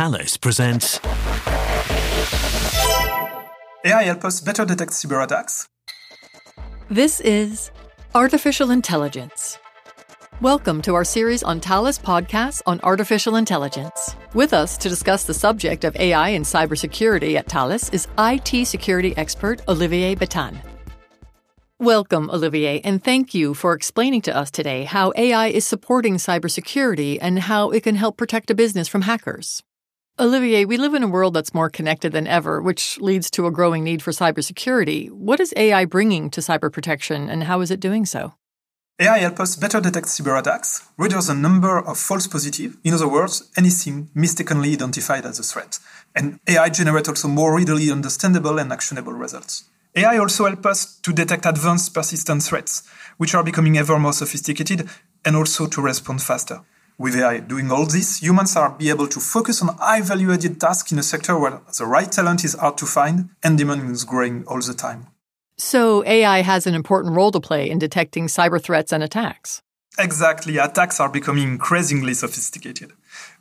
Thales presents AI help us better detect cyber attacks? This is Artificial Intelligence. Welcome to our series on Thales podcasts on artificial intelligence. With us to discuss the subject of AI and cybersecurity at Thales is IT security expert Olivier Batan. Welcome, Olivier, and thank you for explaining to us today how AI is supporting cybersecurity and how it can help protect a business from hackers. Olivier, we live in a world that's more connected than ever, which leads to a growing need for cybersecurity. What is AI bringing to cyber protection, and how is it doing so? AI helps us better detect cyber attacks, reduce the number of false positives, in other words, anything mistakenly identified as a threat. And AI generates also more readily understandable and actionable results. AI also helps us to detect advanced persistent threats, which are becoming ever more sophisticated, and also to respond faster. With AI doing all this, humans are be able to focus on high value added tasks in a sector where the right talent is hard to find and demand is growing all the time. So, AI has an important role to play in detecting cyber threats and attacks. Exactly, attacks are becoming increasingly sophisticated.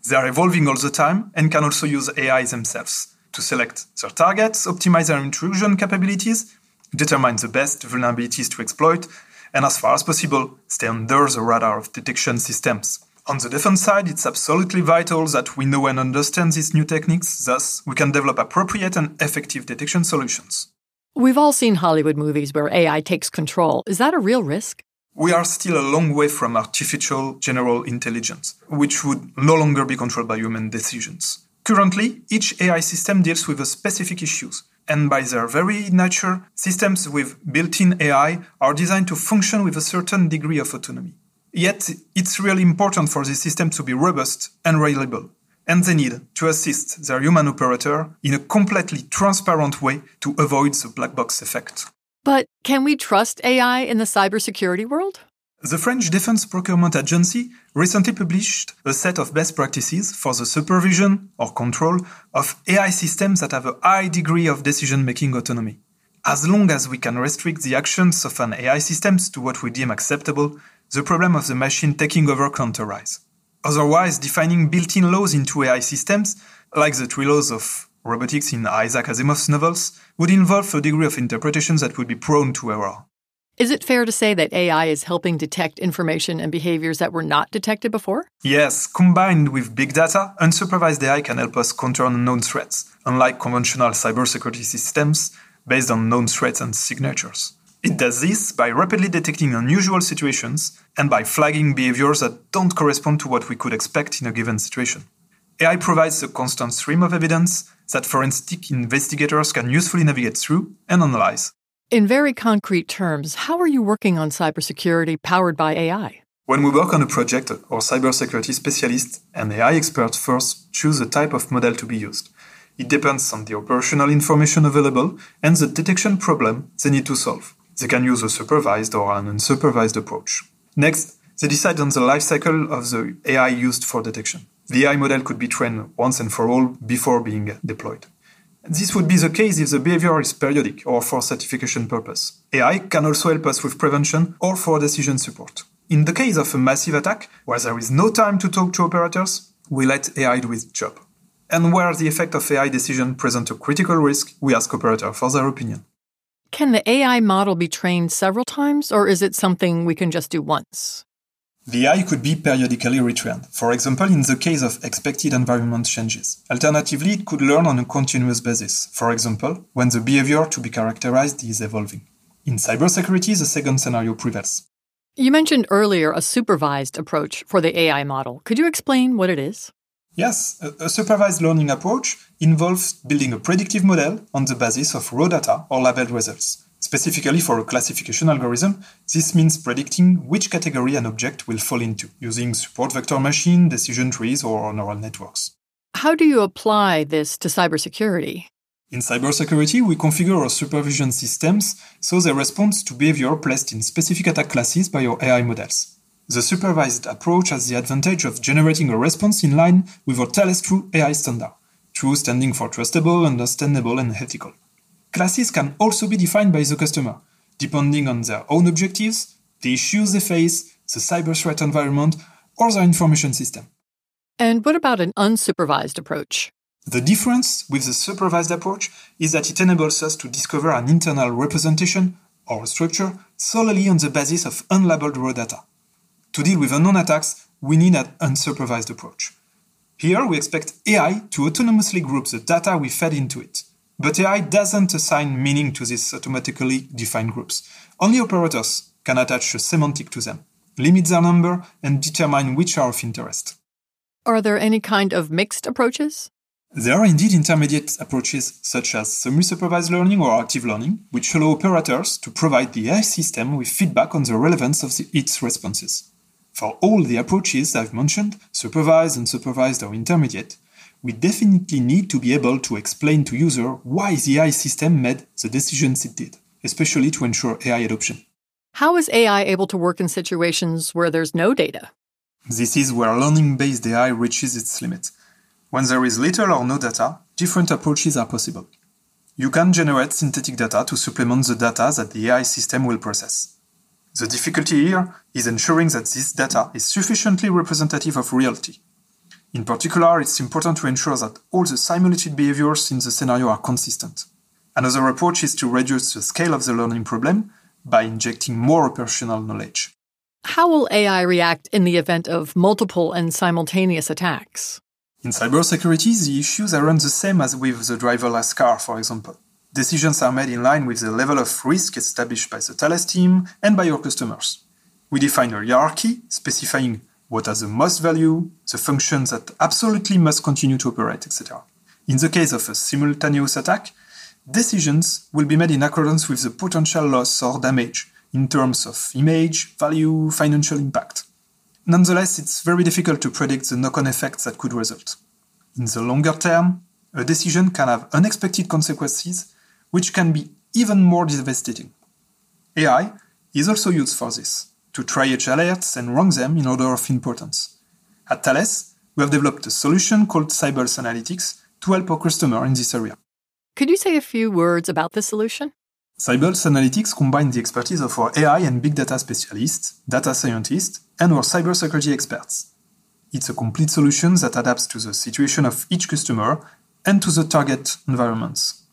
They are evolving all the time and can also use AI themselves to select their targets, optimize their intrusion capabilities, determine the best vulnerabilities to exploit, and as far as possible, stay under the radar of detection systems. On the defense side, it's absolutely vital that we know and understand these new techniques, thus, we can develop appropriate and effective detection solutions. We've all seen Hollywood movies where AI takes control. Is that a real risk? We are still a long way from artificial general intelligence, which would no longer be controlled by human decisions. Currently, each AI system deals with a specific issues, and by their very nature, systems with built-in AI are designed to function with a certain degree of autonomy. Yet, it's really important for the system to be robust and reliable, and they need to assist their human operator in a completely transparent way to avoid the black box effect. But can we trust AI in the cybersecurity world? The French Defense Procurement Agency recently published a set of best practices for the supervision or control of AI systems that have a high degree of decision making autonomy. As long as we can restrict the actions of an AI system to what we deem acceptable, the problem of the machine taking over can't arise. Otherwise, defining built in laws into AI systems, like the three laws of robotics in Isaac Asimov's novels, would involve a degree of interpretation that would be prone to error. Is it fair to say that AI is helping detect information and behaviors that were not detected before? Yes, combined with big data, unsupervised AI can help us counter unknown threats, unlike conventional cybersecurity systems based on known threats and signatures. It does this by rapidly detecting unusual situations and by flagging behaviors that don't correspond to what we could expect in a given situation. AI provides a constant stream of evidence that forensic investigators can usefully navigate through and analyze. In very concrete terms, how are you working on cybersecurity powered by AI? When we work on a project, our cybersecurity specialist and AI experts first choose the type of model to be used. It depends on the operational information available and the detection problem they need to solve. They can use a supervised or an unsupervised approach. Next, they decide on the life cycle of the AI used for detection. The AI model could be trained once and for all before being deployed. This would be the case if the behavior is periodic or for certification purpose. AI can also help us with prevention or for decision support. In the case of a massive attack, where there is no time to talk to operators, we let AI do its job. And where the effect of AI decision present a critical risk, we ask operator for their opinion. Can the AI model be trained several times, or is it something we can just do once? The AI could be periodically retrained, for example, in the case of expected environment changes. Alternatively, it could learn on a continuous basis, for example, when the behavior to be characterized is evolving. In cybersecurity, the second scenario prevails. You mentioned earlier a supervised approach for the AI model. Could you explain what it is? Yes, a, a supervised learning approach involves building a predictive model on the basis of raw data or labeled results. Specifically for a classification algorithm, this means predicting which category an object will fall into using support vector machine, decision trees, or neural networks. How do you apply this to cybersecurity? In cybersecurity, we configure our supervision systems so they respond to behavior placed in specific attack classes by our AI models. The supervised approach has the advantage of generating a response in line with our Thales True AI standard, True standing for trustable, understandable, and ethical. Classes can also be defined by the customer, depending on their own objectives, the issues they face, the cyber threat environment, or their information system. And what about an unsupervised approach? The difference with the supervised approach is that it enables us to discover an internal representation or structure solely on the basis of unlabeled raw data. To deal with unknown attacks, we need an unsupervised approach. Here, we expect AI to autonomously group the data we fed into it. But AI doesn't assign meaning to these automatically defined groups. Only operators can attach a semantic to them, limit their number, and determine which are of interest. Are there any kind of mixed approaches? There are indeed intermediate approaches such as semi-supervised learning or active learning, which allow operators to provide the AI system with feedback on the relevance of the, its responses. For all the approaches I've mentioned, supervised, unsupervised, or intermediate, we definitely need to be able to explain to user why the AI system made the decisions it did, especially to ensure AI adoption. How is AI able to work in situations where there's no data? This is where learning-based AI reaches its limit. When there is little or no data, different approaches are possible. You can generate synthetic data to supplement the data that the AI system will process. The difficulty here is ensuring that this data is sufficiently representative of reality. In particular, it's important to ensure that all the simulated behaviors in the scenario are consistent. Another approach is to reduce the scale of the learning problem by injecting more operational knowledge. How will AI react in the event of multiple and simultaneous attacks? In cybersecurity, the issues aren't the same as with the driverless car, for example. Decisions are made in line with the level of risk established by the Thales team and by your customers. We define a hierarchy specifying what has the most value, the functions that absolutely must continue to operate, etc. In the case of a simultaneous attack, decisions will be made in accordance with the potential loss or damage in terms of image, value, financial impact. Nonetheless, it's very difficult to predict the knock-on effects that could result. In the longer term, a decision can have unexpected consequences, which can be even more devastating. AI is also used for this, to triage alerts and rank them in order of importance. At Thales, we have developed a solution called Cybels Analytics to help our customer in this area. Could you say a few words about this solution? Cybels Analytics combines the expertise of our AI and big data specialists, data scientists, and our cybersecurity experts. It's a complete solution that adapts to the situation of each customer and to the target environments.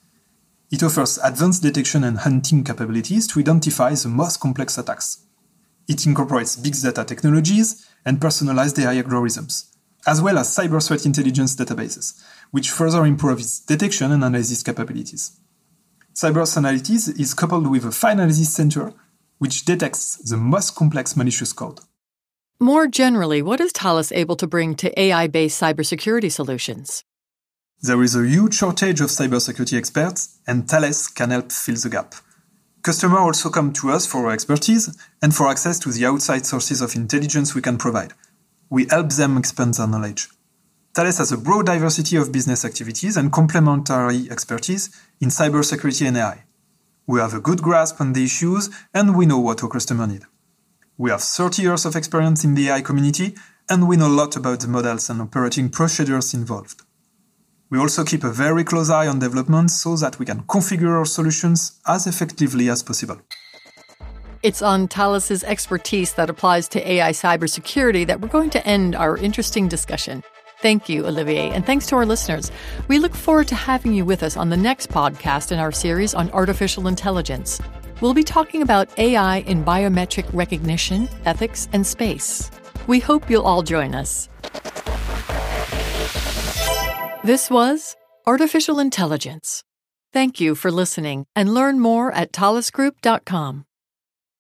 It offers advanced detection and hunting capabilities to identify the most complex attacks. It incorporates big data technologies and personalized AI algorithms, as well as cyber threat intelligence databases, which further improve its detection and analysis capabilities. Cybels Analytics is coupled with a fine analysis center, which detects the most complex malicious code. More generally, what is Thales able to bring to AI based cybersecurity solutions? There is a huge shortage of cybersecurity experts, and Thales can help fill the gap. Customers also come to us for our expertise and for access to the outside sources of intelligence we can provide. We help them expand their knowledge. Thales has a broad diversity of business activities and complementary expertise in cybersecurity and AI. We have a good grasp on the issues and we know what our customers need. We have 30 years of experience in the AI community and we know a lot about the models and operating procedures involved. We also keep a very close eye on developments so that we can configure our solutions as effectively as possible. It's on Thales's expertise that applies to AI cybersecurity that we're going to end our interesting discussion. Thank you, Olivier, and thanks to our listeners. We look forward to having you with us on the next podcast in our series on artificial intelligence. We'll be talking about AI in biometric recognition, ethics, and space. We hope you'll all join us. This was Artificial Intelligence. Thank you for listening and learn more at thalesgroup.com.